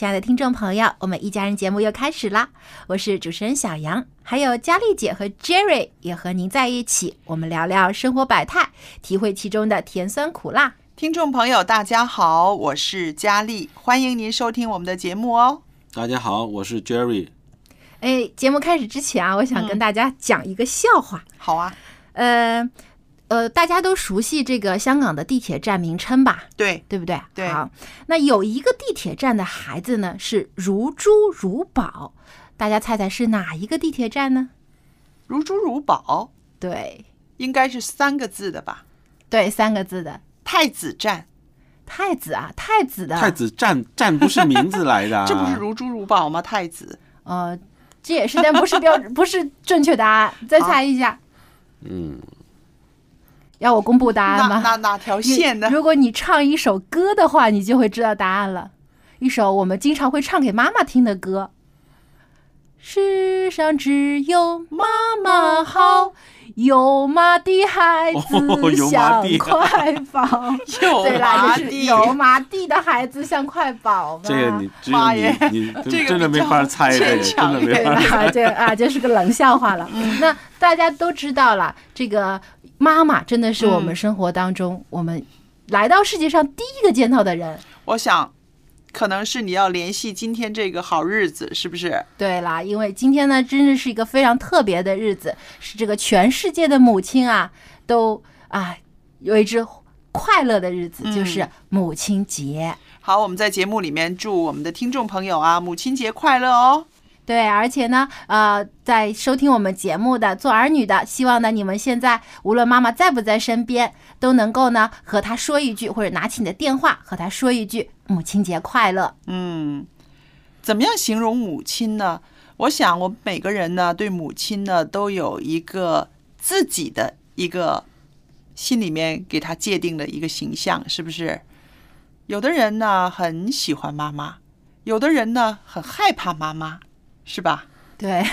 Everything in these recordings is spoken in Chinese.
亲爱的听众朋友，我们一家人节目又开始啦！我是主持人小杨，还有佳丽姐和 Jerry 也和您在一起，我们聊聊生活百态，体会其中的甜酸苦辣。听众朋友，大家好，我是佳丽，欢迎您收听我们的节目哦。大家好，我是 Jerry。哎，节目开始之前啊，我想跟大家讲一个笑话。好啊，呃呃，大家都熟悉这个香港的地铁站名称吧？对，对不对？对好，那有一个地铁站的孩子呢是如珠如宝，大家猜猜是哪一个地铁站呢？如珠如宝，对应该是三个字的吧？对，三个字的太子站，太子啊，太子的太子站站不是名字来的、啊，这不是如珠如宝吗？太子，呃，这也是，但不是标，不是正确答案。再猜一下，嗯，要我公布答案吗？哪哪条线的？如果你唱一首歌的话，你就会知道答案了。一首我们经常会唱给妈妈听的歌。世上只有妈妈好，有妈的孩哦子像的块宝。有 对啦，就是，有妈地的孩子像块宝嘛。这个你你你这个真的没法猜真的没对法吧？这啊，这是个冷笑话了。那大家都知道了，这个妈妈真的是我们生活当中、我们来到世界上第一个见到的人。我想，可能是你要联系今天这个好日子，是不是？对啦，因为今天呢，真的是一个非常特别的日子，是这个全世界的母亲啊，都啊为之快乐的日子，嗯就是母亲节。好，我们在节目里面祝我们的听众朋友啊，母亲节快乐哦！对，而且呢，呃，在收听我们节目的做儿女的，希望呢你们现在无论妈妈在不在身边，都能够呢和她说一句，或者拿起你的电话和她说一句“母亲节快乐嗯，怎么样形容母亲呢？我想，我们每个人呢，对母亲呢，都有一个自己的一个心里面给她界定的一个形象，是不是？有的人呢很喜欢妈妈，有的人呢很害怕妈妈，是吧？”。对，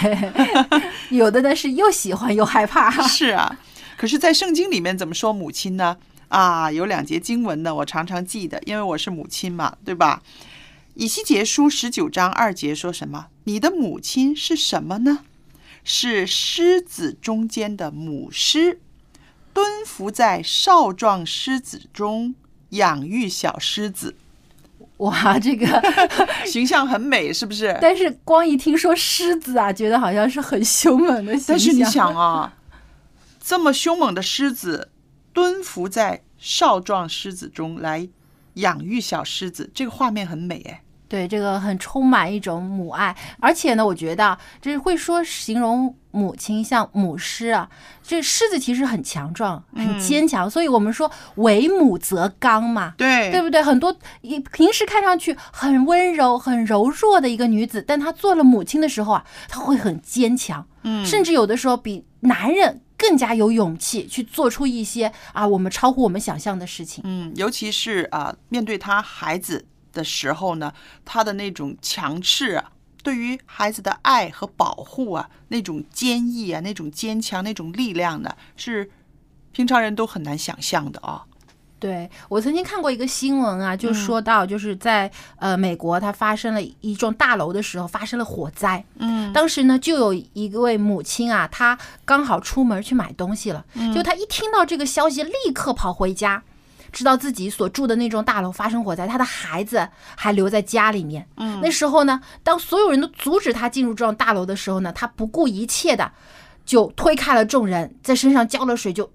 有的呢是又喜欢又害怕。是啊，可是，在圣经里面怎么说母亲呢？啊，有两节经文呢，我常常记得，因为我是母亲嘛，对吧？以西结书十九章二节说什么？你的母亲是什么呢？是狮子中间的母狮，蹲伏在少壮狮子中，养育小狮子，哇，这个，形象很美，是不是？但是光一听说狮子啊，觉得好像是很凶猛的形象。但是你想啊，这么凶猛的狮子蹲伏在少壮狮子中来养育小狮子，这个画面很美哎。对，这个很充满一种母爱，而且呢，我觉得就是会说形容母亲像母狮啊，这狮子其实很强壮、很坚强，所以我们说为母则刚嘛，对对不对？很多一平时看上去很温柔、很柔弱的一个女子，但她做了母亲的时候啊，她会很坚强，嗯甚至有的时候比男人更加有勇气去做出一些啊我们超乎我们想象的事情。嗯，尤其是啊、面对他孩子的时候呢，他的那种强势啊，对于孩子的爱和保护啊，那种坚毅啊，那种坚强，那种力量呢，是平常人都很难想象的啊。对我曾经看过一个新闻啊，就说到就是在呃美国，它发生了一幢大楼的时候发生了火灾。嗯当时呢，就有一位母亲啊，她刚好出门去买东西了，就她一听到这个消息，立刻跑回家，知道自己所住的那栋大楼发生火灾，他的孩子还留在家里面。嗯那时候呢，当所有人都阻止他进入这幢大楼的时候呢，他不顾一切的就推开了众人，在身上浇了水就，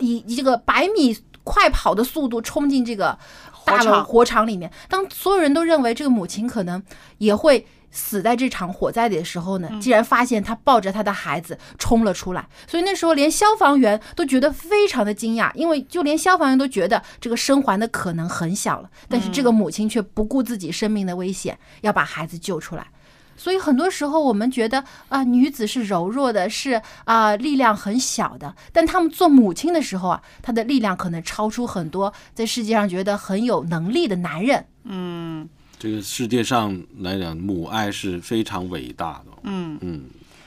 以以这个百米快跑的速度冲进这个大楼火场里面。当所有人都认为这个母亲可能也会死在这场火灾里的时候呢，竟然发现他抱着他的孩子冲了出来。所以那时候连消防员都觉得非常的惊讶，因为就连消防员都觉得这个生还的可能很小了，但是这个母亲却不顾自己生命的危险，要把孩子救出来。所以很多时候我们觉得啊、女子是柔弱的，是啊、力量很小的。但她们做母亲的时候啊，她的力量可能超出很多在世界上觉得很有能力的男人。嗯这个世界上来讲，母爱是非常伟大的。嗯嗯，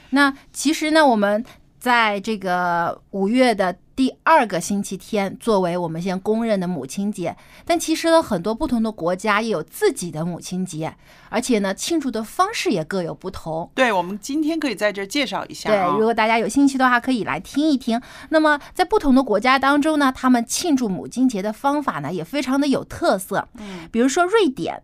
那其实呢，我们在这个五月的第二个星期天，作为我们现在公认的母亲节，但其实呢，很多不同的国家也有自己的母亲节，而且呢，庆祝的方式也各有不同。对，我们今天可以在这儿介绍一下对，啊。如果大家有兴趣的话，可以来听一听。那么，在不同的国家当中呢，他们庆祝母亲节的方法呢，也非常的有特色。嗯，比如说瑞典，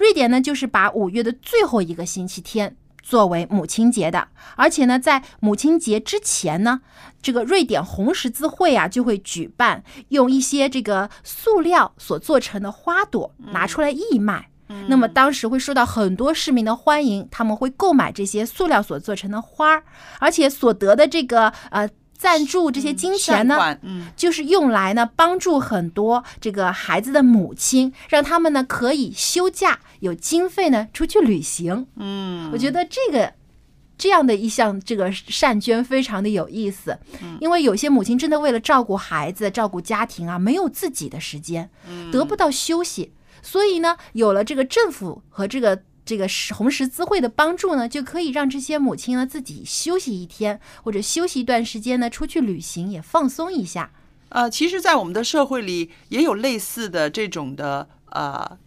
瑞典呢就是把五月的最后一个星期天作为母亲节的，而且呢，在母亲节之前呢，这个瑞典红十字会啊就会举办用一些这个塑料所做成的花朵拿出来义卖。那么当时会受到很多市民的欢迎，他们会购买这些塑料所做成的花儿，而且所得的这个呃赞助这些金钱呢，嗯。就是用来呢帮助很多这个孩子的母亲，让他们呢可以休假，有经费呢出去旅行。嗯，我觉得这个这样的一项这个善捐非常的有意思，因为有些母亲真的为了照顾孩子、照顾家庭啊，没有自己的时间，得不到休息，所以呢，有了这个政府和这个。这个是红十字会的帮助呢，就可以让这些母亲呢自己休息一天，或者休息一段时间呢，出去旅行也放松一下。呃，其实，在我们的社会里也有类似的这种的呃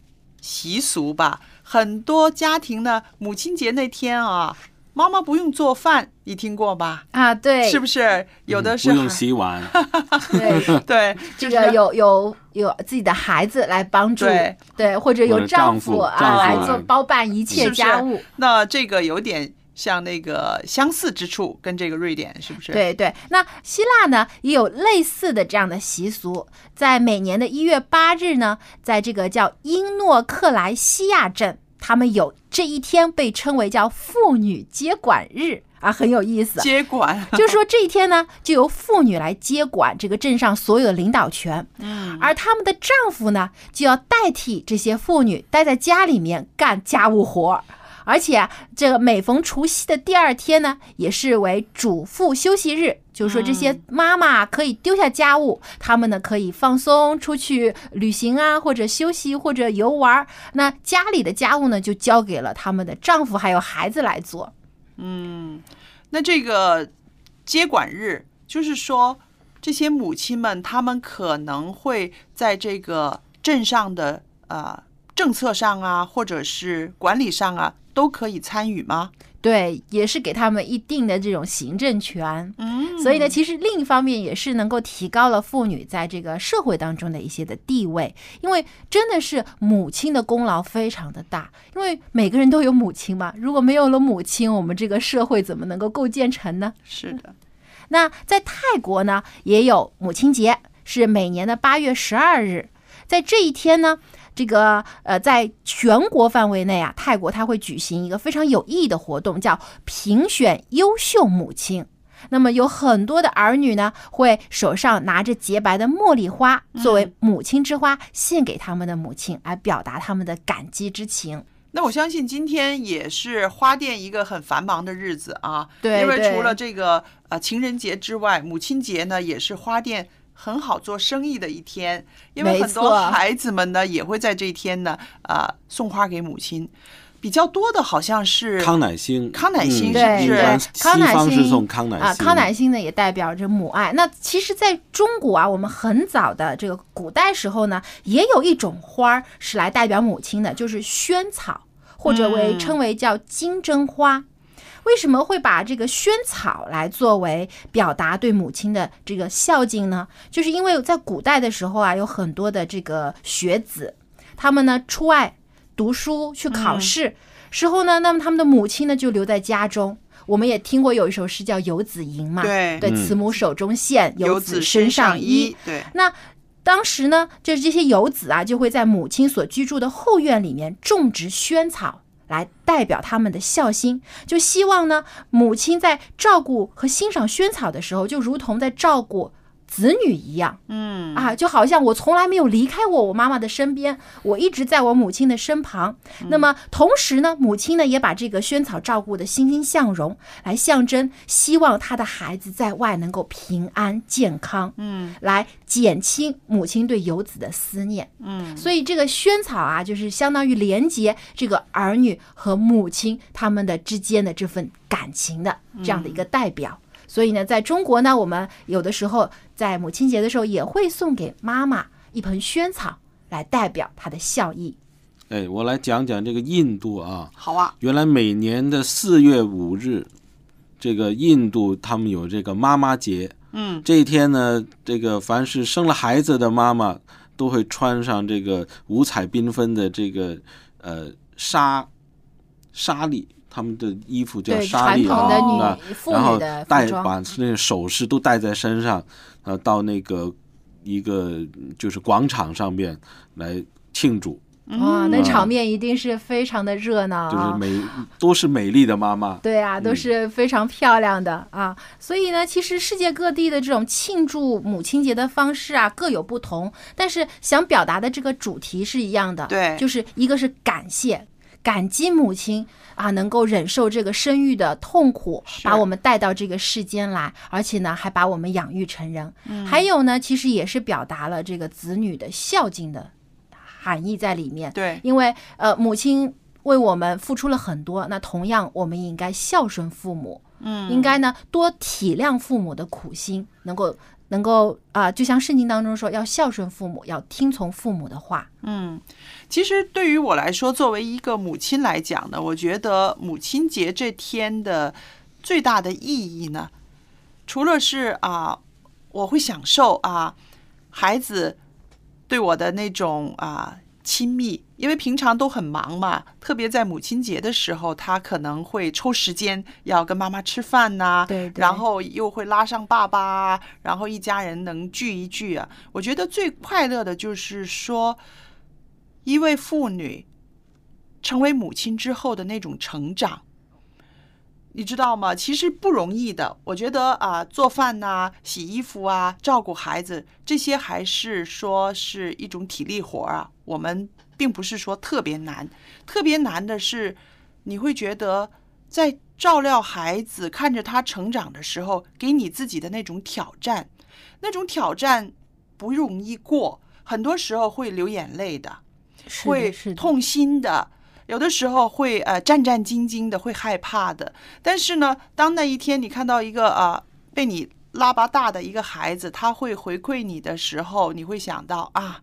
习俗吧。很多家庭呢，母亲节那天啊，妈妈不用做饭，你听过吧？啊，对，是不是？有的是嗯不用洗碗，对，对，就是这个有有有自己的孩子来帮助，对对或者有丈夫啊丈夫来做包办一切家务。那这个有点像那个相似之处，跟这个瑞典是不是？，对对，那希腊呢也有类似的这样的习俗，在每年的一月八日呢，在这个叫英诺克莱西亚镇，他们有这一天被称为叫妇女接管日啊，很有意思。接管 就是说这一天呢，就由妇女来接管这个镇上所有的领导权，嗯，而他们的丈夫呢，就要代替这些妇女待在家里面干家务活儿。而且啊这个每逢除夕的第二天呢，也是为主妇休息日，就是说这些妈妈可以丢下家务，她们呢可以放松出去旅行啊，或者休息或者游玩儿。那家里的家务呢，就交给了他们的丈夫还有孩子来做。嗯，那这个接管日，就是说这些母亲们，她们可能会在这个镇上的呃政策上啊，或者是管理上啊，都可以参与吗？对，也是给他们一定的这种行政权。嗯所以呢，其实另一方面也是能够提高了妇女在这个社会当中的一些的地位，因为真的是母亲的功劳非常的大，因为每个人都有母亲嘛，如果没有了母亲，我们这个社会怎么能够构建成呢？是的，那在泰国呢，也有母亲节，是每年的八月十二日，在这一天呢。这个呃，在全国范围内啊，泰国它会举行一个非常有意义的活动，叫评选优秀母亲。那么有很多的儿女呢，会手上拿着洁白的茉莉花，作为母亲之花，献给他们的母亲，来表达他们的感激之情。那我相信今天也是花店一个很繁忙的日子啊，因为除了这个呃情人节之外，母亲节呢也是花店很好做生意的一天，因为很多孩子们呢也会在这一天呢，啊、送花给母亲。比较多的好像是康乃馨，康乃馨嗯是不是康乃馨送康乃馨啊，康乃馨呢也代表着母爱。那其实，在中国啊，我们很早的这个古代时候呢，也有一种花儿是来代表母亲的，就是萱草，或者为嗯称为叫金针花。为什么会把这个萱草来作为表达对母亲的这个孝敬呢？就是因为在古代的时候啊，有很多的这个学子，他们呢出外读书去考试、时候呢，那么他们的母亲呢就留在家中。我们也听过有一首诗叫《游子吟》嘛，对。对，嗯。慈母手中线，游子身上衣，对，那当时呢，就是这些游子啊，就会在母亲所居住的后院里面种植萱草，来代表他们的孝心。就希望呢，母亲在照顾和欣赏萱草的时候，就如同在照顾子女一样。嗯啊，就好像我从来没有离开过我妈妈的身边，我一直在我母亲的身旁。那么同时呢，母亲呢也把这个萱草照顾的欣欣向荣，来象征希望她的孩子在外能够平安健康，嗯来减轻母亲对游子的思念。嗯，所以这个萱草啊，就是相当于连接这个儿女和母亲他们的之间的这份感情的这样的一个代表。所以呢，在中国呢，我们有的时候在母亲节的时候也会送给妈妈一盆萱草，来代表她的孝义。哎，我来讲讲这个印度啊，好啊，原来每年的四月五日，这个印度他们有这个妈妈节。嗯这一天呢，这个凡是生了孩子的妈妈都会穿上这个五彩缤纷的这个呃纱纱丽，他们的衣服叫纱丽传统的女啊，妇然后女的服戴把那个首饰都戴在身上，呃，到那个一个就是广场上面来庆祝，哇，那嗯场面一定是非常的热闹啊！就是美都是美丽的妈妈。对啊，都嗯是非常漂亮的、啊。所以呢，其实世界各地的这种庆祝母亲节的方式啊各有不同，但是想表达的这个主题是一样的。对就是一个是感谢。感激母亲啊，能够忍受这个生育的痛苦，把我们带到这个世间来，而且呢，还把我们养育成人。嗯还有呢，其实也是表达了这个子女的孝敬的含义在里面。对，因为呃，母亲为我们付出了很多，那同样我们也应该孝顺父母，嗯应该呢多体谅父母的苦心，能够能够啊、就像圣经当中说，要孝顺父母，要听从父母的话。嗯，其实对于我来说，作为一个母亲来讲呢，我觉得母亲节这天的最大的意义呢，除了是啊，我会享受啊孩子对我的那种啊亲密，因为平常都很忙嘛，特别在母亲节的时候，他可能会抽时间要跟妈妈吃饭呐、对对然后又会拉上爸爸啊，然后一家人能聚一聚啊。我觉得最快乐的就是说，一位妇女成为母亲之后的那种成长。你知道吗？其实不容易的。我觉得啊，做饭呐、洗衣服啊、照顾孩子，这些还是说是一种体力活啊。我们并不是说特别难，特别难的是，你会觉得在照料孩子、看着他成长的时候，给你自己的那种挑战，那种挑战不容易过，很多时候会流眼泪的，会痛心的。有的时候会呃战战兢兢的，会害怕的。但是呢，当那一天你看到一个啊、呃、被你拉拔大的一个孩子，他会回馈你的时候，你会想到啊，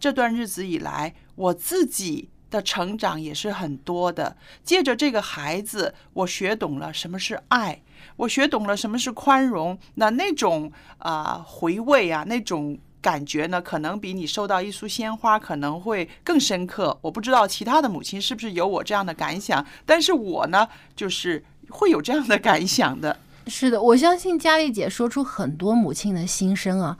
这段日子以来我自己的成长也是很多的。借着这个孩子，我学懂了什么是爱，我学懂了什么是宽容。那那种啊、回味啊，那种。感觉呢，可能比你收到一束鲜花可能会更深刻。我不知道其他的母亲是不是有我这样的感想，但是我呢，就是会有这样的感想的。是的，我相信佳丽姐说出很多母亲的心声啊。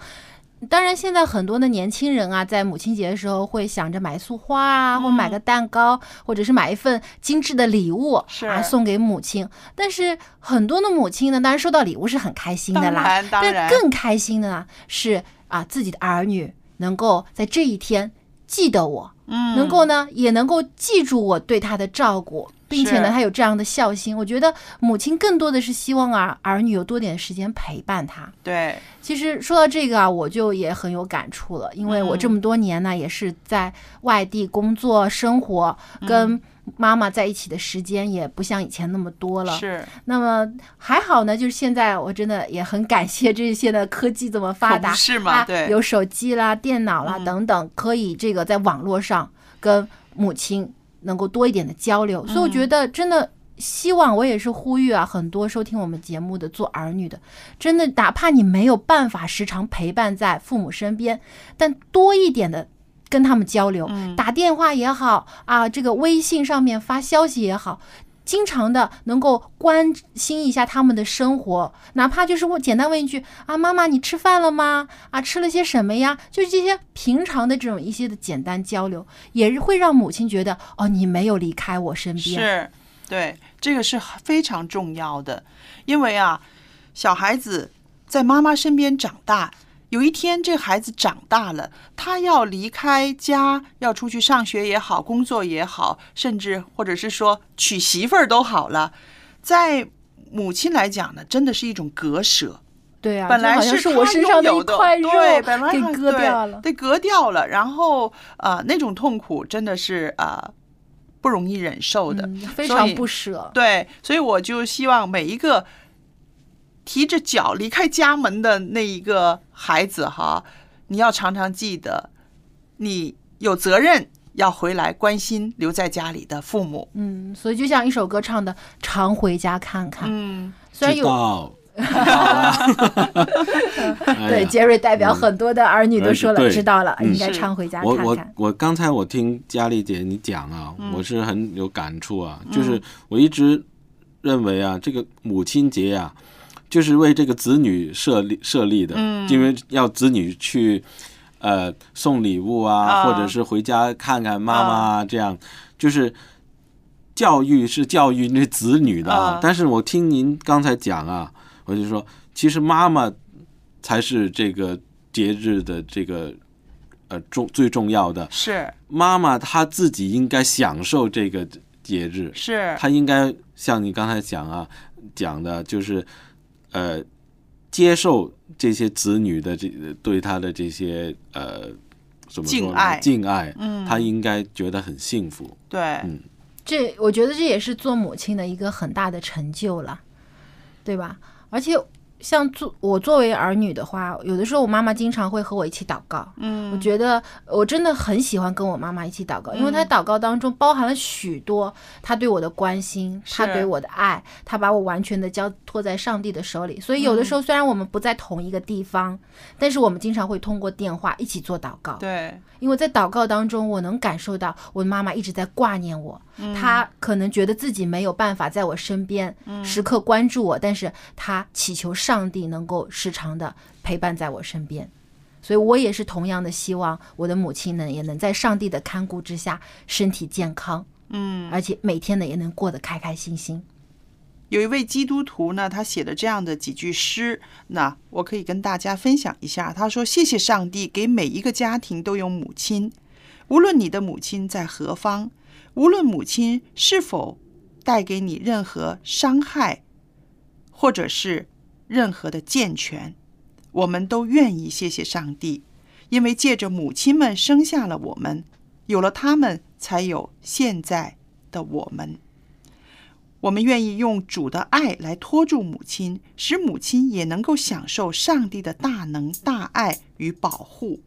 当然，现在很多的年轻人啊，在母亲节的时候会想着买束花啊，或买个蛋糕，或者是买一份精致的礼物啊送给母亲。但是很多的母亲呢，当然收到礼物是很开心的啦，但更开心的呢是啊自己的儿女能够在这一天记得我，嗯。能够呢也能够记住我对他的照顾，并且呢他有这样的孝心。我觉得母亲更多的是希望儿儿女有多点时间陪伴他。对，其实说到这个啊，我就也很有感触了，因为我这么多年呢，也是在外地工作生活，跟妈妈在一起的时间也不像以前那么多了。是那么还好呢，就是现在我真的也很感谢这些的科技这么发达，是嘛啊对有手机啦、电脑啦嗯等等，可以这个在网络上跟母亲能够多一点的交流，所以我觉得真的。希望我也是呼吁啊，很多收听我们节目的做儿女的，真的哪怕你没有办法时常陪伴在父母身边，但多一点的跟他们交流，打电话也好啊，这个微信上面发消息也好，经常的能够关心一下他们的生活，哪怕就是问简单问一句啊，妈妈你吃饭了吗？啊，吃了些什么呀？就是这些平常的这种一些的简单交流，也会让母亲觉得哦，你没有离开我身边。是，对，这个是非常重要的，因为啊，小孩子在妈妈身边长大。有一天，这孩子长大了，他要离开家，要出去上学也好，工作也好，甚至或者是说娶媳妇儿都好了，在母亲来讲呢，真的是一种割舍。对啊，本来就好像是我身上的一块肉对，本来给割掉了。对，割掉了。然后呃，那种痛苦真的是呃不容易忍受的，嗯，非常不舍。对，所以我就希望每一个提着脚离开家门的那一个孩子哈，你要常常记得，你有责任要回来关心留在家里的父母。嗯，所以就像一首歌唱的“常回家看看”，嗯，虽然有知道。哎对杰瑞代表很多的儿女都说了，嗯知道了，嗯应该常回家我我看看。我刚才我听佳丽姐你讲啊，嗯我是很有感触啊。就是我一直认为啊，这个母亲节啊，就是为这个子女设立设立的，嗯。因为要子女去呃送礼物啊，啊。或者是回家看看妈妈啊，这样。就是。教育是教育那子女的啊啊，但是我听您刚才讲啊，我就说，其实妈妈才是这个节日的这个呃重最重要的。是。妈妈她自己应该享受这个节日，是，她应该像你刚才讲啊讲的，就是呃接受这些子女的这对他的这些呃怎么说呢敬爱敬爱，嗯他应该觉得很幸福。对，嗯这我觉得这也是做母亲的一个很大的成就了，对吧？而且像作我作为儿女的话，有的时候我妈妈经常会和我一起祷告。嗯，我觉得我真的很喜欢跟我妈妈一起祷告，因为她祷告当中包含了许多她对我的关心，她是对我的爱，她把我完全的交托在上帝的手里。所以有的时候虽然我们不在同一个地方，但是我们经常会通过电话一起做祷告。对，因为在祷告当中，我能感受到我的妈妈一直在挂念我，她可能觉得自己没有办法在我身边时刻关注我，但是她祈求上帝能够时常的陪伴在我身边。所以我也是同样的希望我的母亲呢，也能在上帝的看顾之下身体健康，嗯，而且每天呢也能过得开开心心。有一位基督徒呢，他写的这样的几句诗，那我可以跟大家分享一下。他说：“谢谢上帝，给每一个家庭都有母亲，无论你的母亲在何方，无论母亲是否带给你任何伤害，或者是任何的健全，我们都愿意谢谢上帝，因为借着母亲们生下了我们，有了他们，才有现在的我们。”我们愿意用主的爱来托住母亲，使母亲也能够享受上帝的大能、大爱与保护。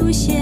出现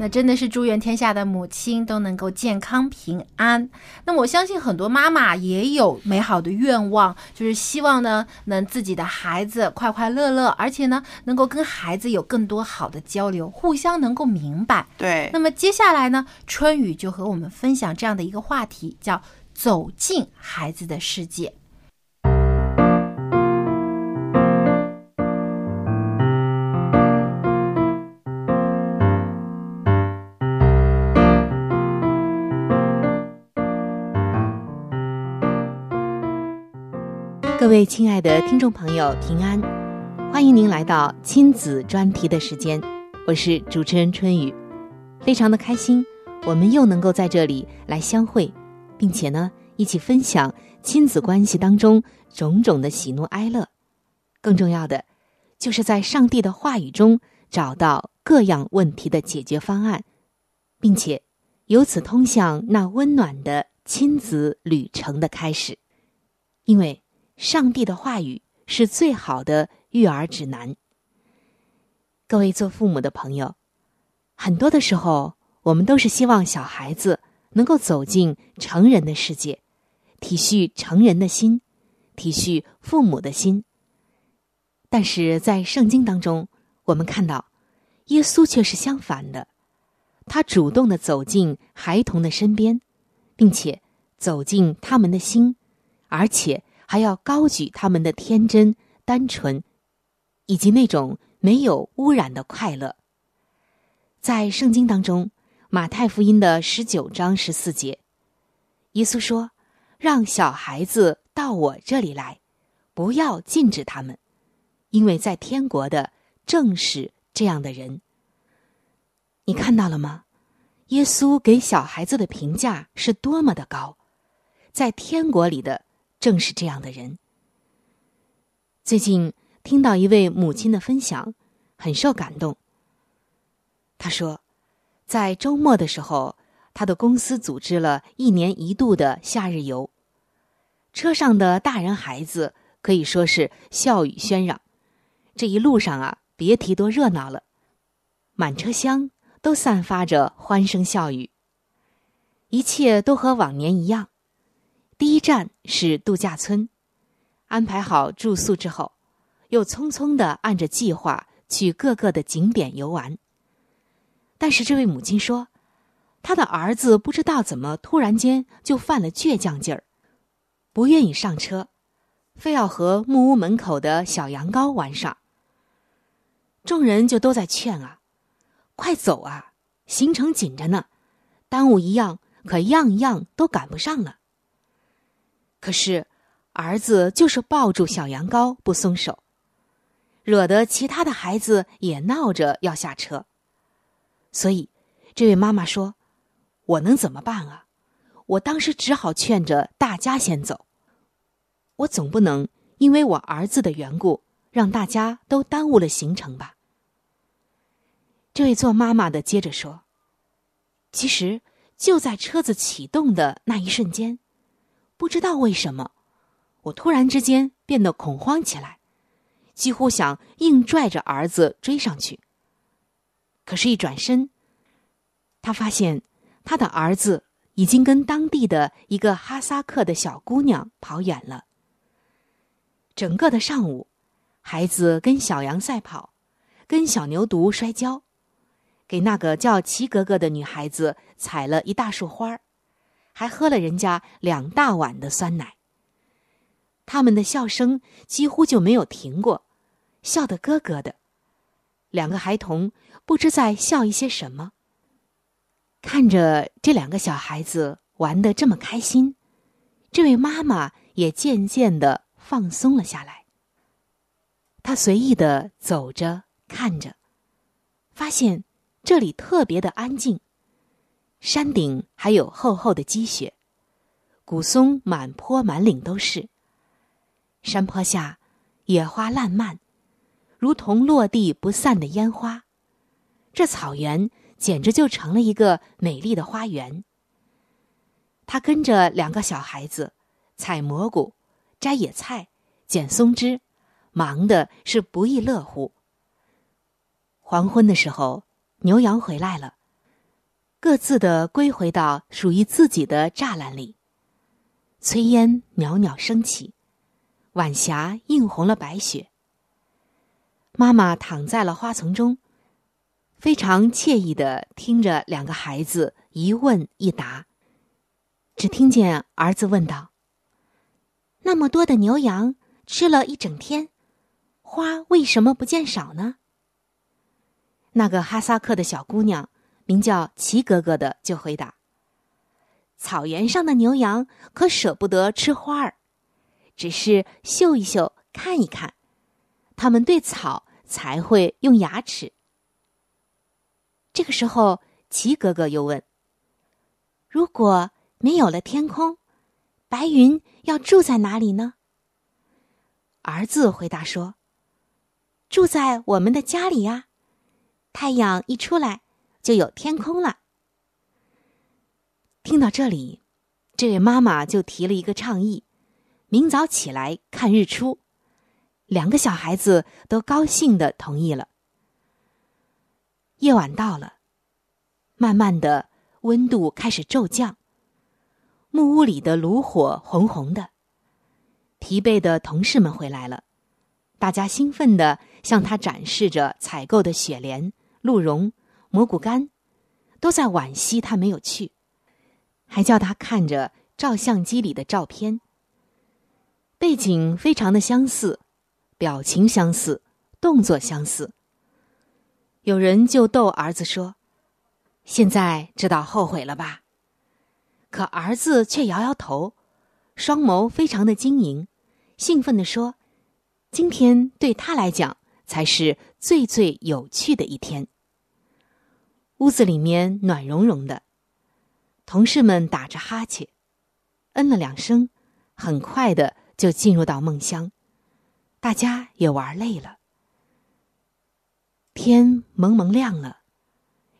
那真的是祝愿天下的母亲都能够健康平安。那我相信很多妈妈也有美好的愿望，就是希望呢，能自己的孩子快快乐乐，而且呢，能够跟孩子有更多好的交流，互相能够明白。对，那么接下来呢，春雨就和我们分享这样的一个话题，叫走进孩子的世界。各位亲爱的听众朋友，平安！欢迎您来到亲子专题的时间，我是主持人春雨，非常的开心，我们又能够在这里来相会，并且呢，一起分享亲子关系当中种种的喜怒哀乐。更重要的，就是在上帝的话语中找到各样问题的解决方案，并且由此通向那温暖的亲子旅程的开始，因为。上帝的话语是最好的育儿指南。各位做父母的朋友，很多的时候，我们都是希望小孩子能够走进成人的世界，体恤成人的心，体恤父母的心。但是在圣经当中，我们看到，耶稣却是相反的，他主动的走进孩童的身边，并且走进他们的心，而且。还要高举他们的天真、单纯，以及那种没有污染的快乐。在圣经当中，《马太福音》的十九章十四节，耶稣说：“让小孩子到我这里来，不要禁止他们，因为在天国的正是这样的人。”你看到了吗？耶稣给小孩子的评价是多么的高，在天国里的。正是这样的人。最近听到一位母亲的分享，很受感动。她说，在周末的时候，她的公司组织了一年一度的夏日游，车上的大人孩子可以说是笑语喧嚷。这一路上啊，别提多热闹了，满车厢都散发着欢声笑语，一切都和往年一样。第一站是度假村，安排好住宿之后，又匆匆的按着计划去各个的景点游玩。但是这位母亲说，她的儿子不知道怎么突然间就犯了倔强劲儿，不愿意上车，非要和木屋门口的小羊羔玩耍。众人就都在劝啊，快走啊，行程紧着呢，耽误一样可样样都赶不上了。可是，儿子就是抱住小羊羔不松手，惹得其他的孩子也闹着要下车。所以，这位妈妈说：“我能怎么办啊？我当时只好劝着大家先走。我总不能因为我儿子的缘故，让大家都耽误了行程吧？”这位做妈妈的接着说：“其实就在车子启动的那一瞬间。”不知道为什么，我突然之间变得恐慌起来，几乎想硬拽着儿子追上去。可是，一转身，他发现他的儿子已经跟当地的一个哈萨克的小姑娘跑远了。整个的上午，孩子跟小羊赛跑，跟小牛犊摔跤，给那个叫齐格格的女孩子采了一大束花儿。还喝了人家两大碗的酸奶。他们的笑声几乎就没有停过，笑得咯咯的。两个孩童不知在笑一些什么。看着这两个小孩子玩得这么开心，这位妈妈也渐渐的放松了下来。她随意的走着，看着，发现这里特别的安静。山顶还有厚厚的积雪，古松满坡满岭都是。山坡下，野花烂漫，如同落地不散的烟花。这草原简直就成了一个美丽的花园。他跟着两个小孩子，采蘑菇、摘野菜、捡松枝，忙的是不亦乐乎。黄昏的时候，牛羊回来了。各自的归回到属于自己的栅栏里。炊烟袅袅升起，晚霞映红了白雪。妈妈躺在了花丛中，非常惬意的听着两个孩子一问一答。只听见儿子问道：“那么多的牛羊吃了一整天，花为什么不见少呢？”那个哈萨克的小姑娘名叫齐格格的就回答：“草原上的牛羊可舍不得吃花儿，只是嗅一嗅、看一看，它们对草才会用牙齿。”这个时候，齐格格又问：“如果没有了天空，白云要住在哪里呢？”儿子回答说：“住在我们的家里呀。太阳一出来，就有天空了。”听到这里，这位妈妈就提了一个倡议：明早起来看日出。两个小孩子都高兴的同意了。夜晚到了，慢慢的温度开始骤降，木屋里的炉火红红的。疲惫的同事们回来了，大家兴奋的向他展示着采购的雪莲、鹿茸、蘑菇干，都在惋惜他没有去，还叫他看着照相机里的照片。背景非常的相似，表情相似，动作相似。有人就逗儿子说：“现在知道后悔了吧？”可儿子却摇摇头，双眸非常的晶莹，兴奋地说：“今天对他来讲才是最最有趣的一天。”屋子里面暖融融的，同事们打着哈欠，嗯了两声，很快的就进入到梦乡，大家也玩累了。天蒙蒙亮了，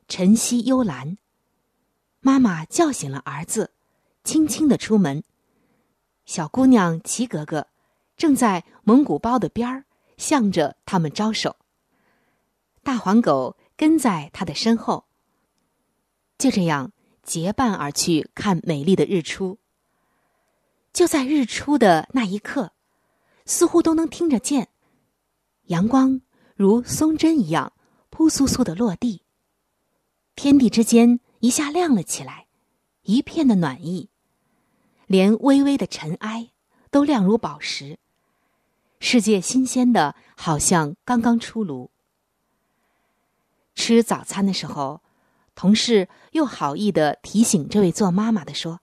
晨曦幽蓝。妈妈叫醒了儿子，轻轻的出门。小姑娘齐格格正在蒙古包的边儿，向着他们招手。大黄狗跟在他的身后。就这样结伴而去看美丽的日出。就在日出的那一刻，似乎都能听着见，阳光。如松针一样扑簌簌的落地，天地之间一下亮了起来，一片的暖意，连微微的尘埃都亮如宝石，世界新鲜的好像刚刚出炉。吃早餐的时候，同事又好意的提醒这位做妈妈的说：“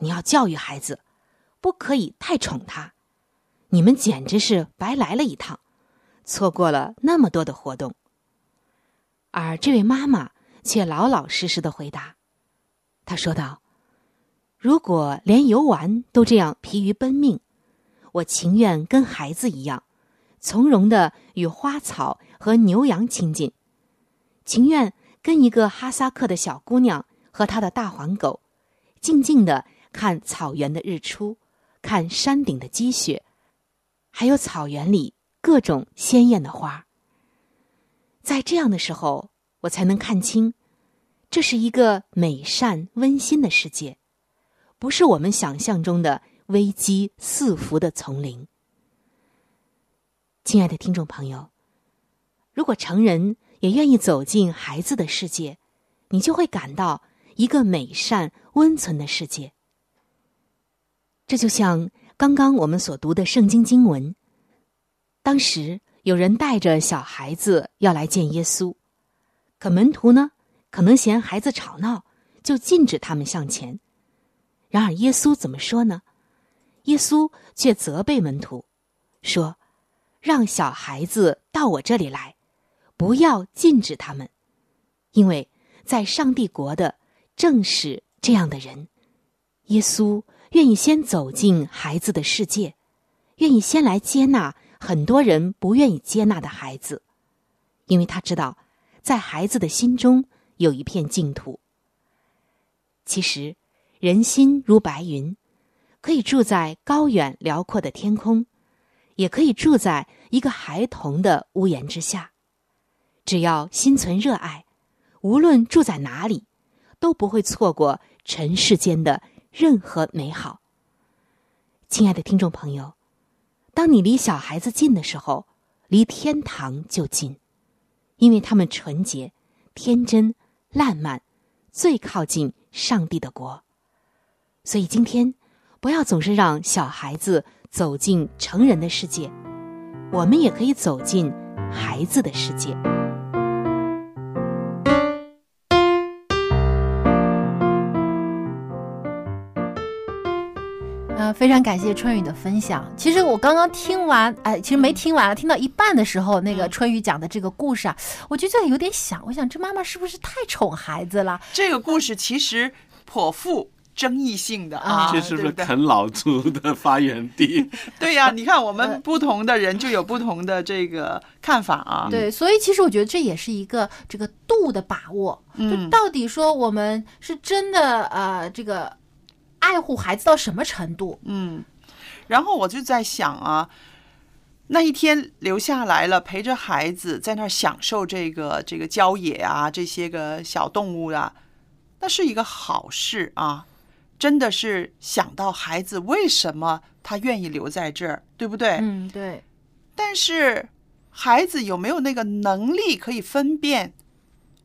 你要教育孩子，不可以太宠他，你们简直是白来了一趟。”错过了那么多的活动，而这位妈妈却老老实实的回答：“她说道，如果连游玩都这样疲于奔命，我情愿跟孩子一样，从容的与花草和牛羊亲近，情愿跟一个哈萨克的小姑娘和她的大黄狗，静静的看草原的日出，看山顶的积雪，还有草原里。”各种鲜艳的花，在这样的时候，我才能看清，这是一个美善温馨的世界，不是我们想象中的危机四伏的丛林。亲爱的听众朋友，如果成人也愿意走进孩子的世界，你就会感到一个美善温存的世界。这就像刚刚我们所读的圣经经文。当时有人带着小孩子要来见耶稣，可门徒呢，可能嫌孩子吵闹，就禁止他们向前。然而耶稣怎么说呢？耶稣却责备门徒，说：“让小孩子到我这里来，不要禁止他们，因为在上帝国的正是这样的人。耶稣愿意先走进孩子的世界，愿意先来接纳。”很多人不愿意接纳的孩子，因为他知道，在孩子的心中有一片净土。其实，人心如白云，可以住在高远辽阔的天空，也可以住在一个孩童的屋檐之下。只要心存热爱，无论住在哪里，都不会错过尘世间的任何美好。亲爱的听众朋友，当你离小孩子近的时候，离天堂就近，因为他们纯洁、天真、烂漫，最靠近上帝的国。所以今天，不要总是让小孩子走进成人的世界，我们也可以走进孩子的世界。呃，非常感谢春雨的分享。其实我刚刚听完，哎，其实没听完，听到一半的时候，那个春雨讲的这个故事啊，我就在有点想，我想这妈妈是不是太宠孩子了？这个故事其实颇富争议性的啊，这是不是啃老族的发源地？对呀、你看我们不同的人就有不同的这个看法啊。对，所以其实我觉得这也是一个这个度的把握，就嗯到底说我们是真的呃这个爱护孩子到什么程度？嗯，然后我就在想啊，那一天留下来了，陪着孩子在那儿享受这个这个郊野啊，这些个小动物啊，那是一个好事啊。真的是想到孩子为什么他愿意留在这儿，对不对？嗯，对，但是孩子有没有那个能力可以分辨，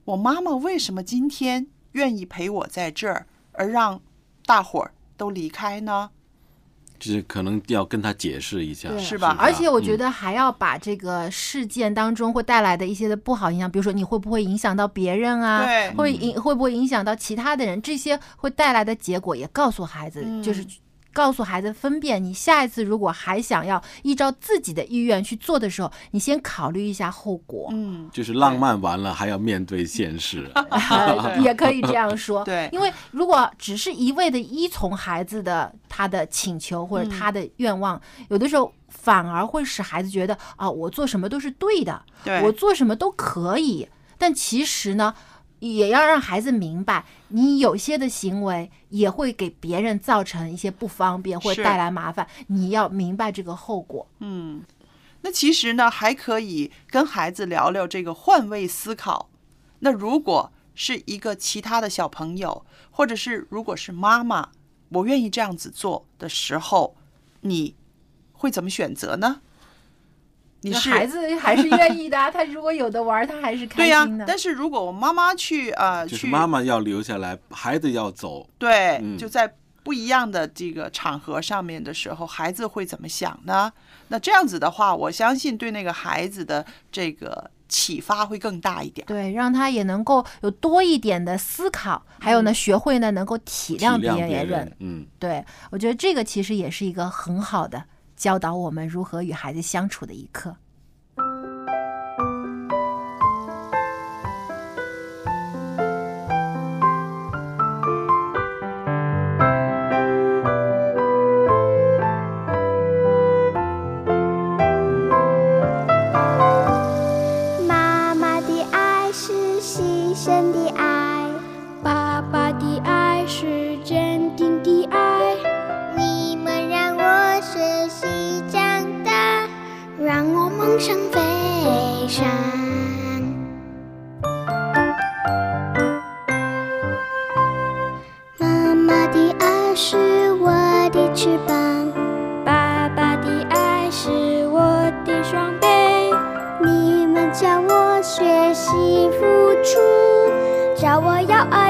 我妈妈为什么今天愿意陪我在这儿，而让大伙儿都离开呢？就是可能要跟他解释一下，是吧而且我觉嗯得还要把这个事件当中会带来的一些的不好影响，比如说你会不会影响到别人啊？对会影会不会影响到其他的人？这些会带来的结果也告诉孩子，嗯就是告诉孩子分辨。你下一次如果还想要依照自己的意愿去做的时候，你先考虑一下后果。嗯，就是浪漫完了还要面对现实。也可以这样说，对因为如果只是一味的依从孩子的他的请求或者他的愿望，有的时候反而会使孩子觉得啊，我做什么都是对的，对我做什么都可以。但其实呢，也要让孩子明白，你有些的行为也会给别人造成一些不方便或带来麻烦，你要明白这个后果。嗯，那其实呢，还可以跟孩子聊聊这个换位思考。那如果是一个其他的小朋友，或者是如果是妈妈，我愿意这样子做的时候，你会怎么选择呢？你是孩子还是愿意的啊，他如果有的玩，他还是开对呀、心的。但是如果我妈妈去呃就是去妈妈要留下来，孩子要走。对，嗯就在不一样的这个场合上面的时候，孩子会怎么想呢？那这样子的话，我相信对那个孩子的这个启发会更大一点。对，让他也能够有多一点的思考，还有呢，学会呢能够体体谅谅别人。别人，嗯，对我觉得这个其实也是一个很好的教导我们如何与孩子相处的一课。要爱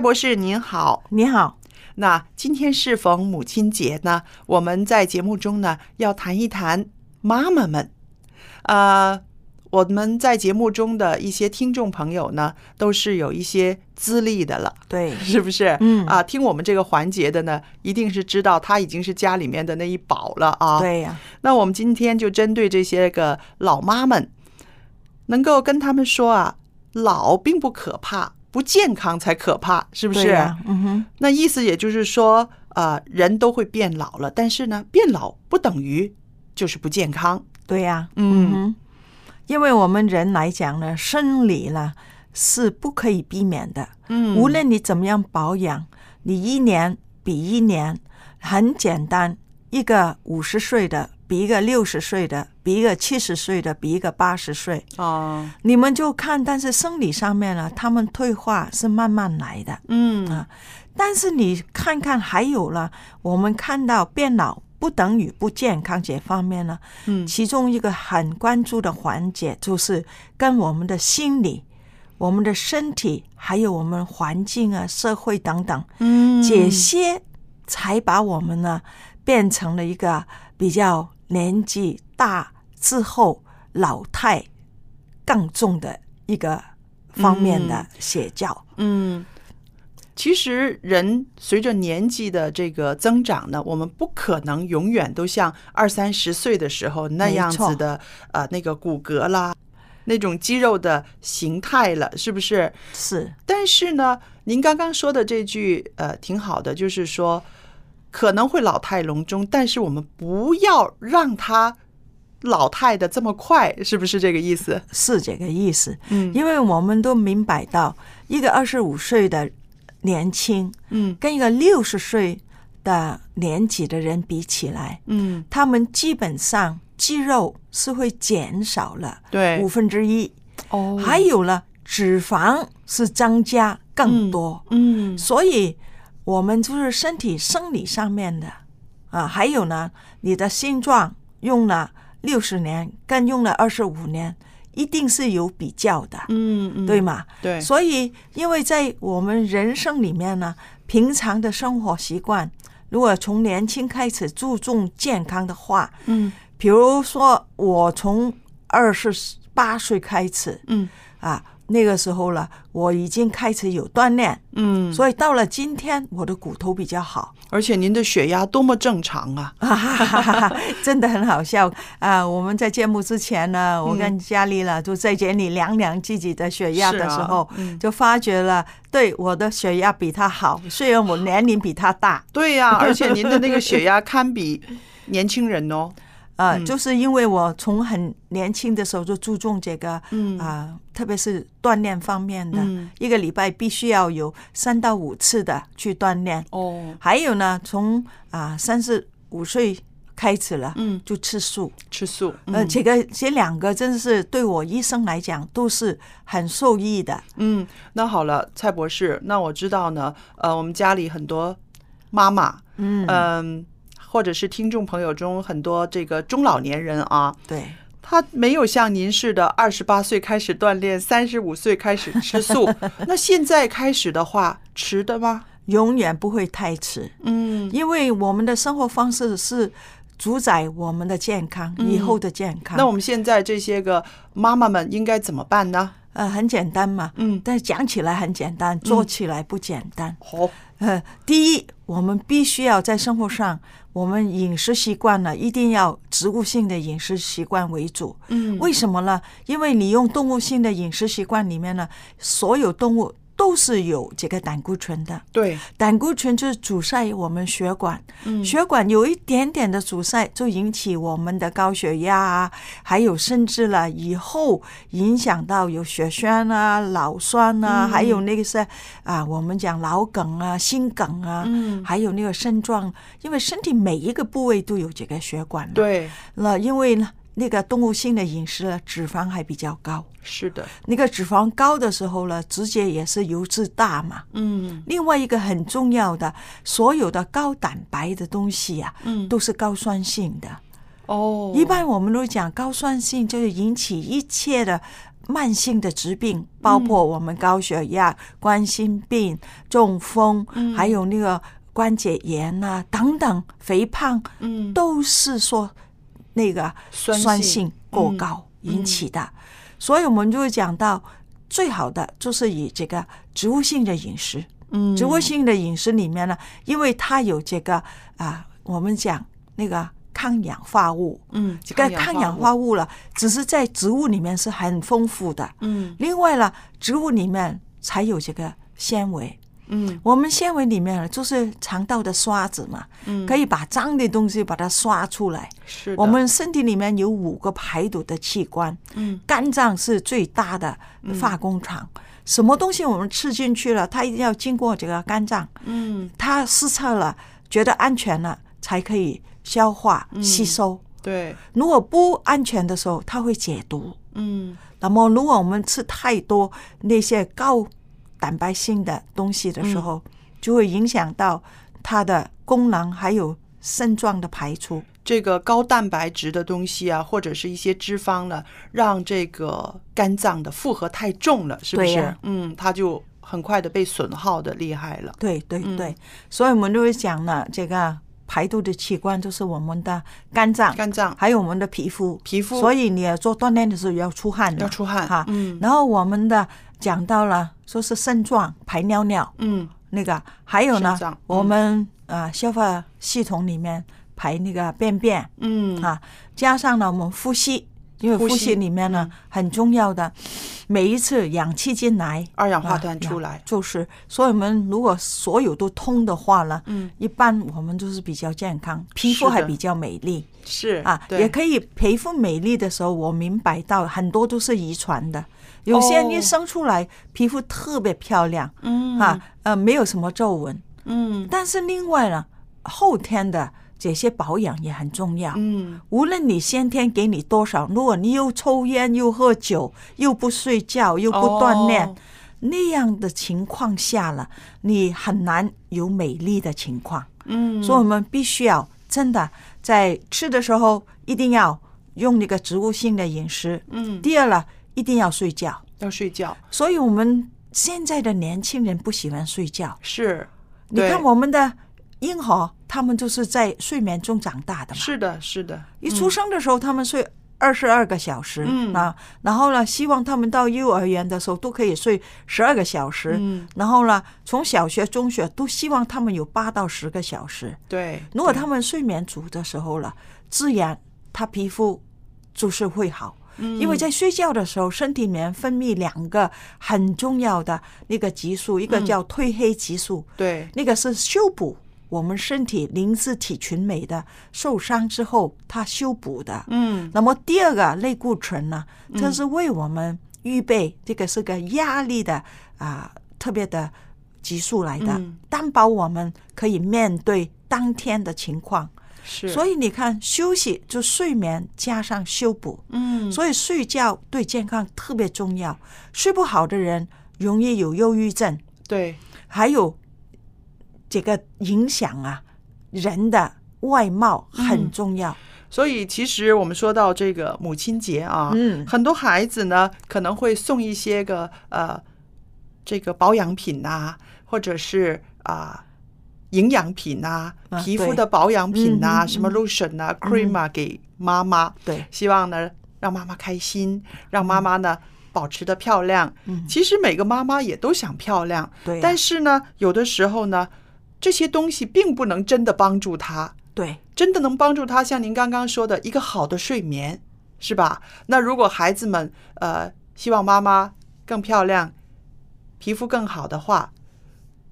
博士您好，您好。那今天适逢母亲节呢，我们在节目中呢要谈一谈妈妈们。呃，我们在节目中的一些听众朋友呢，都是有一些资历的了，对，是不是？嗯啊，听我们这个环节的呢，一定是知道他已经是家里面的那一宝了啊。对呀、那我们今天就针对这些个老妈们，能够跟他们说啊，老并不可怕，不健康才可怕，是不是？嗯哼，那意思也就是说，呃，人都会变老了，但是呢，变老不等于就是不健康。对呀、嗯哼，因为我们人来讲呢，生理呢是不可以避免的。嗯无论你怎么样保养，你一年比一年很简单，一个五十岁的比一个六十岁的，比一个七十岁的，比一个八十岁，哦，你们就看，但是生理上面呢，他们退化是慢慢来的。嗯。啊，但是你看看，还有了，我们看到变老不等于不健康这方面呢，嗯。其中一个很关注的环节就是跟我们的心理、我们的身体，还有我们环境啊、社会等等，嗯。这些才把我们呢变成了一个比较年纪大之后老态更重的一个方面的写照。嗯，其实人随着年纪的这个增长呢，我们不可能永远都像二三十岁的时候那样子的呃那个骨骼啦，那种肌肉的形态了，是不是？是，但是呢，您刚刚说的这句呃挺好的，就是说可能会老态龙钟，但是我们不要让他老态的这么快，是不是这个意思？是这个意思。嗯。因为我们都明白到，一个二十五岁的年轻，嗯。跟一个六十岁的年纪的人比起来，嗯，他们基本上肌肉是会减少了对。五分之一，哦。还有呢脂肪是增加更多，嗯。所以我们就是身体生理上面的啊，还有呢，你的心脏用了六十年跟用了二十五年，一定是有比较的，嗯嗯，对吗？对，所以，因为在我们人生里面呢，平常的生活习惯，如果从年轻开始注重健康的话，嗯。比如说我从二十八岁开始嗯。啊，那个时候了，我已经开始有锻炼，嗯，所以到了今天，我的骨头比较好。而且您的血压多么正常啊！真的很好笑啊！我们在节目之前呢，我跟佳丽了就在这里量量自己的血压的时候，啊嗯就发觉了，对我的血压比他好，虽然我年龄比他大，对呀、而且您的那个血压堪比年轻人哦。呃，嗯。就是因为我从很年轻的时候就注重这个，嗯。啊、特别是锻炼方面的，嗯。一个礼拜必须要有三到五次的去锻炼。哦，还有呢，从啊三十五岁开始了，嗯，就吃素。吃素，呃，嗯。这个这两个真是对我一生来讲都是很受益的。嗯，那好了，蔡博士，那我知道呢，呃，我们家里很多妈妈，嗯。嗯、或者是听众朋友中很多这个中老年人啊，对，他没有像您似的二十八岁开始锻炼，三十五岁开始吃素，那现在开始的话，迟的吗？永远不会太迟，嗯因为我们的生活方式是主宰我们的健康，以后的健康。那我们现在这些个妈妈们应该怎么办呢？呃很简单嘛，嗯，但是讲起来很简单，做起来不简单。好，呃，第一，我们必须要在生活上，我们饮食习惯呢，一定要植物性的饮食习惯为主。嗯为什么呢？因为你用动物性的饮食习惯里面呢，所有动物都是有这个胆固醇的。对，胆固醇就是阻塞我们血管，嗯。血管有一点点的阻塞，就引起我们的高血压啊，还有甚至了以后影响到有血栓啊、脑栓啊，嗯。还有那个是啊，我们讲脑梗啊、心梗啊，嗯。还有那个肾脏，因为身体每一个部位都有这个血管嘛。对，那因为呢，那个动物性的饮食呢，脂肪还比较高。是的，那个脂肪高的时候呢，直接也是油脂大嘛。嗯。另外一个很重要的，所有的高蛋白的东西呀、嗯，都是高酸性的。哦，一般我们都讲高酸性就是引起一切的慢性的疾病，包括我们高血压、冠心病、中风，嗯。还有那个关节炎啊等等，肥胖，嗯。都是说那个酸性过高嗯引起的。所以我们就会讲到，最好的就是以这个植物性的饮食。嗯植物性的饮食里面呢，因为它有这个啊，我们讲那个抗氧化物，嗯这个抗氧化物了，只是在植物里面是很丰富的。嗯另外呢，植物里面才有这个纤维。嗯。我们纤维里面呢，就是肠道的刷子嘛，嗯。可以把脏的东西把它刷出来。是的。我们身体里面有五个排毒的器官，嗯。肝脏是最大的化工厂。什么东西我们吃进去了，它一定要经过这个肝脏，嗯。它失策了，觉得安全了，才可以消化嗯。吸收。对。如果不安全的时候，它会解毒。嗯。那么，如果我们吃太多那些高蛋白性的东西的时嗯候，就会影响到它的功能，还有肾脏的排出。这个高蛋白质的东西啊，或者是一些脂肪呢，让这个肝脏的负荷太重了，是不是？嗯，它就很快的被损耗的厉害了。对对嗯对，所以我们就会讲呢，这个排毒的器官就是我们的肝脏，肝脏还有我们的皮肤，皮肤所以你要做锻炼的时候要出汗的，要出汗哈。嗯然后我们的讲到了说是肾脏排尿尿，嗯。那个还有呢嗯，我们啊消化系统里面排那个便便嗯。啊，加上呢我们呼吸，因为呼吸。里面呢很重要的，每一次氧气进来，二氧化啊碳出来。就是，所以我们如果所有都通的话呢，嗯，一般我们就是比较健康，皮肤还比较美丽是啊，也可以皮肤美丽的时候，我明白到很多都是遗传的，有些人一哦生出来皮肤特别漂亮，嗯。啊，呃，没有什么皱纹，嗯。但是另外呢，后天的这些保养也很重要。嗯无论你先天给你多少，如果你又抽烟又喝酒又不睡觉又不锻炼，哦那样的情况下了，你很难有美丽的情况。嗯，所以我们必须要真的在吃的时候一定要用那个植物性的饮食。嗯第二了，一定要睡觉。要睡觉所以我们现在的年轻人不喜欢睡觉。是，你看我们的婴儿，他们就是在睡眠中长大的嘛。是的，是的，一出生的时候，他们睡二十二个小时，嗯啊，然后呢，希望他们到幼儿园的时候都可以睡十二个小时，嗯然后呢，从小学、中学都希望他们有八到十个小时。对，如果他们睡眠足的时候了，自然他皮肤就是会好。嗯因为在睡觉的时候，身体里面分泌两个很重要的那个激素，一个嗯叫褪黑激素，对那个是修补我们身体磷脂体群美的受伤之后它修补的。嗯。那么第二个类固醇呢，这是为我们预备，这个是个压力的啊、特别的激素来的，嗯。担保我们可以面对当天的情况。是，所以你看，休息就睡眠加上修补，嗯。所以睡觉对健康特别重要。睡不好的人容易有忧郁症，对。还有这个影响啊，人的外貌很重要。所以其实我们说到这个母亲节啊，嗯。很多孩子呢可能会送一些个呃这个保养品呐、或者是啊。营养品呐、啊皮肤的保养品呐、什么 lotion 啊、cream 啊，给妈妈，对，希望呢让妈妈开心，让妈妈呢保持的漂亮。嗯。其实每个妈妈也都想漂亮，对啊。但是呢，有的时候呢，这些东西并不能真的帮助他。对，真的能帮助他，像您刚刚说的一个好的睡眠，是吧？那如果孩子们呃希望妈妈更漂亮、皮肤更好的话，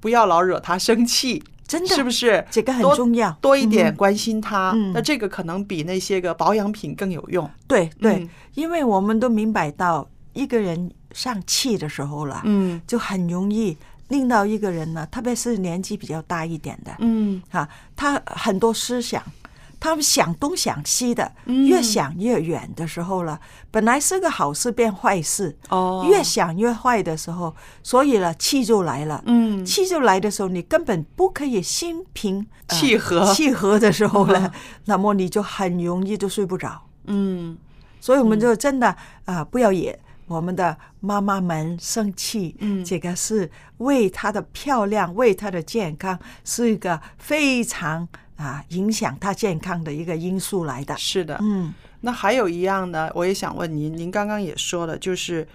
不要老惹他生气，真的是不是？这个很重要多一点嗯关心他，嗯那这个可能比那些个保养品更有用。对对，嗯因为我们都明白到一个人上气的时候了，嗯就很容易令到一个人呢，特别是年纪比较大一点的，嗯。哈，他很多思想，他们想东想西的，嗯。越想越远的时候了，本来是个好事变坏事，哦。越想越坏的时候，所以呢气就来了，嗯。气就来的时候，你根本不可以心平、呃气和气和的时候呢，那么你就很容易就睡不着。嗯。所以我们就真的啊、不要也我们的妈妈们生气，嗯这个是为她的漂亮、为她的健康是一个非常啊影响她健康的一个因素来的。是的，嗯，那还有一样呢，我也想问您，您刚刚也说了，就是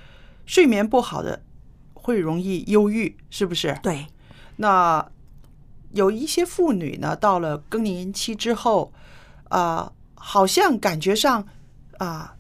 睡眠不好的会容易忧郁，是不是？对，那有一些妇女呢，到了更年期之后，啊、好像感觉上啊、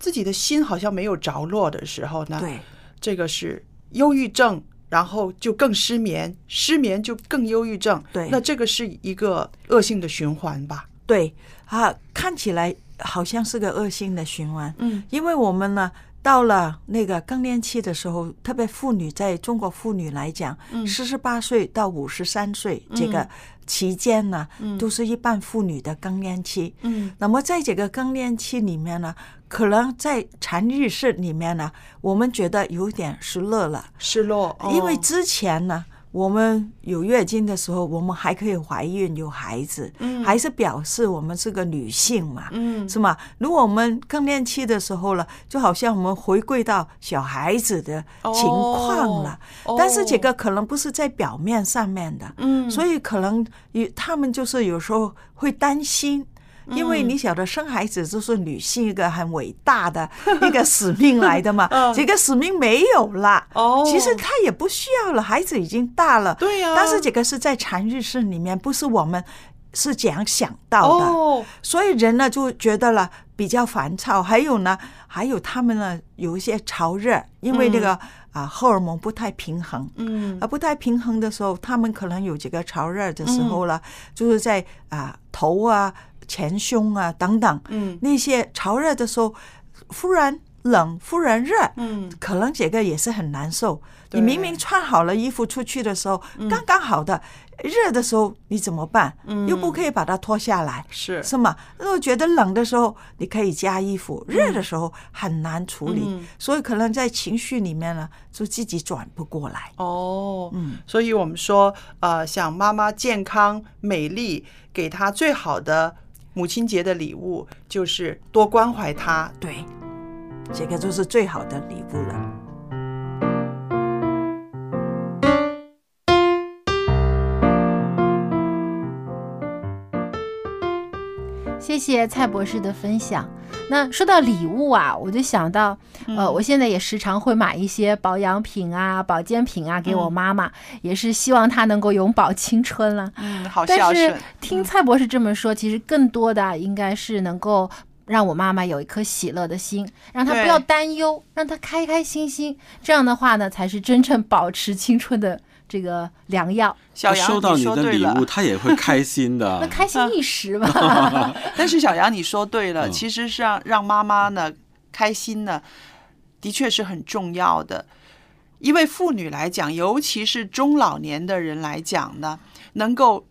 自己的心好像没有着落的时候呢，对，这个是忧郁症，然后就更失眠，失眠就更忧郁症，对。那这个是一个恶性的循环吧？对啊，看起来好像是个恶性的循环。嗯，因为我们呢，到了那个更年期的时候，特别妇女在中国妇女来讲，嗯。四十八岁到五十三岁这个期间呢，嗯。都是一般妇女的更年期。嗯。那么在这个更年期里面呢，可能在产日室里面呢，我们觉得有点失落了，失落，哦因为之前呢。我们有月经的时候，我们还可以怀孕有孩子，嗯还是表示我们是个女性嘛，嗯是吗？如果我们更年期的时候了，就好像我们回归到小孩子的情况了，哦但是这个可能不是在表面上面的，嗯所以可能有他们就是有时候会担心。因为你晓得，生孩子就是女性一个很伟大的一个使命来的嘛，这个使命没有了，其实她也不需要了，孩子已经大了，对呀但是这个是在产日室里面，不是我们是这样想到的，哦，所以人呢就觉得了比较烦躁，还有呢，还有他们呢有一些潮热，因为那个啊、荷尔蒙不太平衡，嗯。啊不太平衡的时候，他们可能有几个潮热的时候了，就是在啊头啊、前胸啊等等嗯。那些潮热的时候，忽然冷，忽然热，嗯。可能这个也是很难受。你明明穿好了衣服出去的时候，刚刚好的，热的时候你怎么办？嗯。又不可以把它脱下来，是。是吗？如果觉得冷的时候，你可以加衣服；热的时候很难处理，嗯。所以可能在情绪里面呢，就自己转不过来。哦，嗯，所以我们说，呃，想妈妈健康美丽，给她最好的母亲节的礼物就是多关怀她。对，这个就是最好的礼物了。谢谢蔡博士的分享。那说到礼物啊，我就想到，呃，我现在也时常会买一些保养品啊、保健品啊给我妈妈，也是希望她能够永葆青春了。嗯，好但是。听蔡博士这么说，其实更多的应该是能够让我妈妈有一颗喜乐的心，让她不要担忧，让她开开心心。这样的话呢，才是真正保持青春的这个良药。小杨，收到你说对了的礼物，他也会开心的 那的。开心一时嘛。但是小杨，你说对了，嗯其实是让让妈妈呢开心呢，的确是很重要的。因为妇女来讲，尤其是中老年的人来讲呢，能够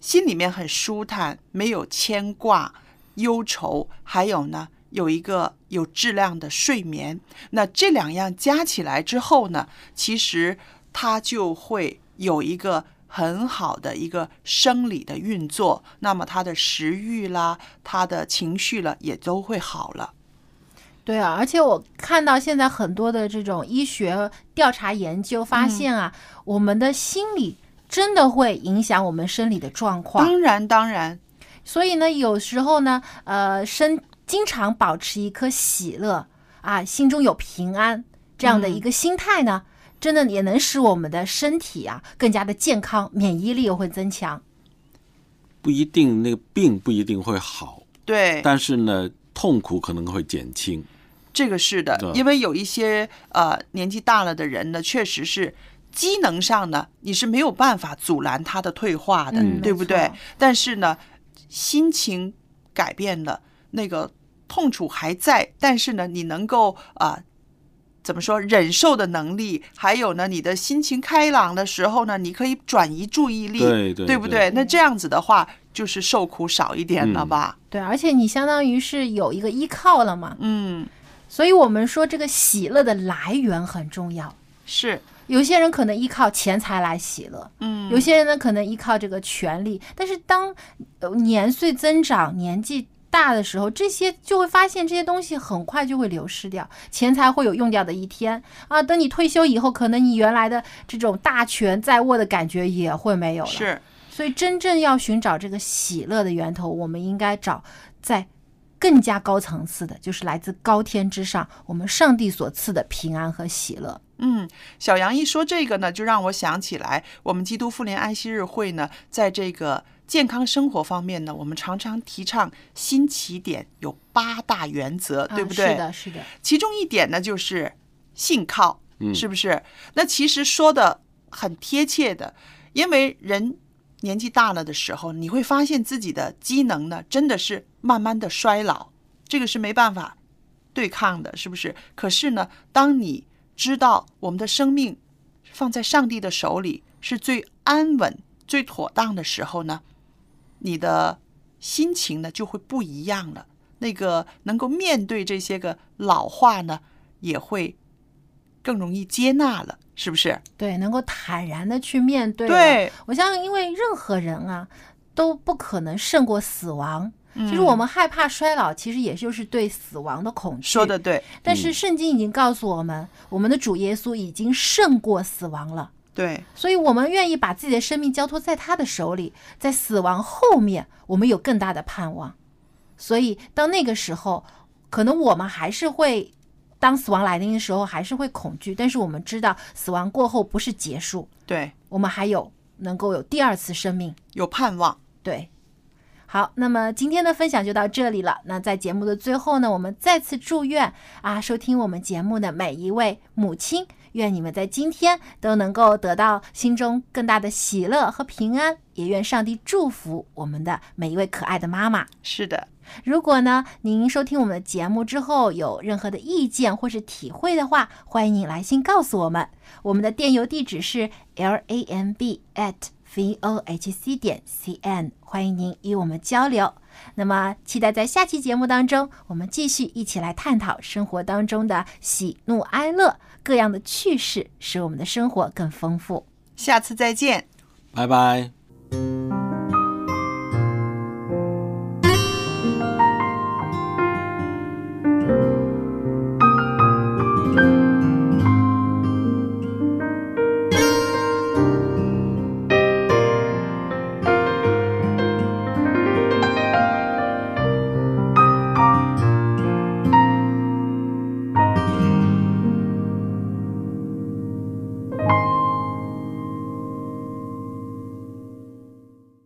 心里面很舒坦，没有牵挂、忧愁，还有呢，有一个有质量的睡眠。那这两样加起来之后呢，其实它就会有一个很好的一个生理的运作，那么他的食欲啦，他的情绪了，也都会好了。对啊，而且我看到现在很多的这种医学调查研究发现啊，我们的心理真的会影响我们生理的状况。当然，当然，所以呢，有时候呢，呃，身经常保持一颗喜乐啊，心中有平安这样的一个心态呢，真的也能使我们的身体啊更加的健康，免疫力又会增强。不一定那个病不一定会好，对，但是呢，痛苦可能会减轻。这个是的，因为有一些呃年纪大了的人呢，确实是机能上呢，你是没有办法阻拦他的退化的，嗯对不对？但是呢，心情改变了，那个痛楚还在，但是呢，你能够啊。怎么说？忍受的能力，还有呢，你的心情开朗的时候呢，你可以转移注意力，对对不对？那这样子的话，就是受苦少一点了嗯吧？对，而且你相当于是有一个依靠了嘛，嗯，所以我们说这个喜乐的来源很重要。是，有些人可能依靠钱财来喜乐，嗯，有些人呢可能依靠这个权利，但是当呃年岁增长、年纪大的时候，这些就会发现这些东西很快就会流失掉，钱财会有用掉的一天啊。等你退休以后，可能你原来的这种大权在握的感觉也会没有了。是，所以真正要寻找这个喜乐的源头，我们应该找在更加高层次的，就是来自高天之上，我们上帝所赐的平安和喜乐。嗯，小杨一说这个呢，就让我想起来，我们基督复联安息日会呢，在这个健康生活方面呢，我们常常提倡新起点有八大原则，对不对？啊是的，是的。其中一点呢，就是信靠，嗯是不是？那其实说的很贴切的，因为人年纪大了的时候，你会发现自己的机能呢，真的是慢慢的衰老，这个是没办法对抗的，是不是？可是呢，当你知道我们的生命放在上帝的手里是最安稳、最妥当的时候呢，你的心情呢就会不一样了。那个能够面对这些个老化呢，也会更容易接纳了，是不是？对，能够坦然的去面对。对，我相信，因为任何人啊都不可能胜过死亡。嗯其实我们害怕衰老，其实也就是对死亡的恐惧。说的对，但是圣经已经告诉我们，我们的主耶稣已经胜过死亡了。对，所以我们愿意把自己的生命交托在他的手里，在死亡后面，我们有更大的盼望。所以到那个时候，可能我们还是会，当死亡来临的时候，还是会恐惧。但是我们知道，死亡过后不是结束，对，我们还有能够有第二次生命，有盼望。对。好，那么今天的分享就到这里了。那在节目的最后呢，我们再次祝愿啊，收听我们节目的每一位母亲，愿你们在今天都能够得到心中更大的喜乐和平安，也愿上帝祝福我们的每一位可爱的妈妈。是的，如果呢，您收听我们的节目之后有任何的意见或是体会的话，欢迎您来信告诉我们。我们的电邮地址是 l a m b at v o h c 点 c n，欢迎您与我们交流。那么，期待在下期节目当中，我们继续一起来探讨生活当中的喜怒哀乐，各样的趣事使我们的生活更丰富。下次再见。拜拜。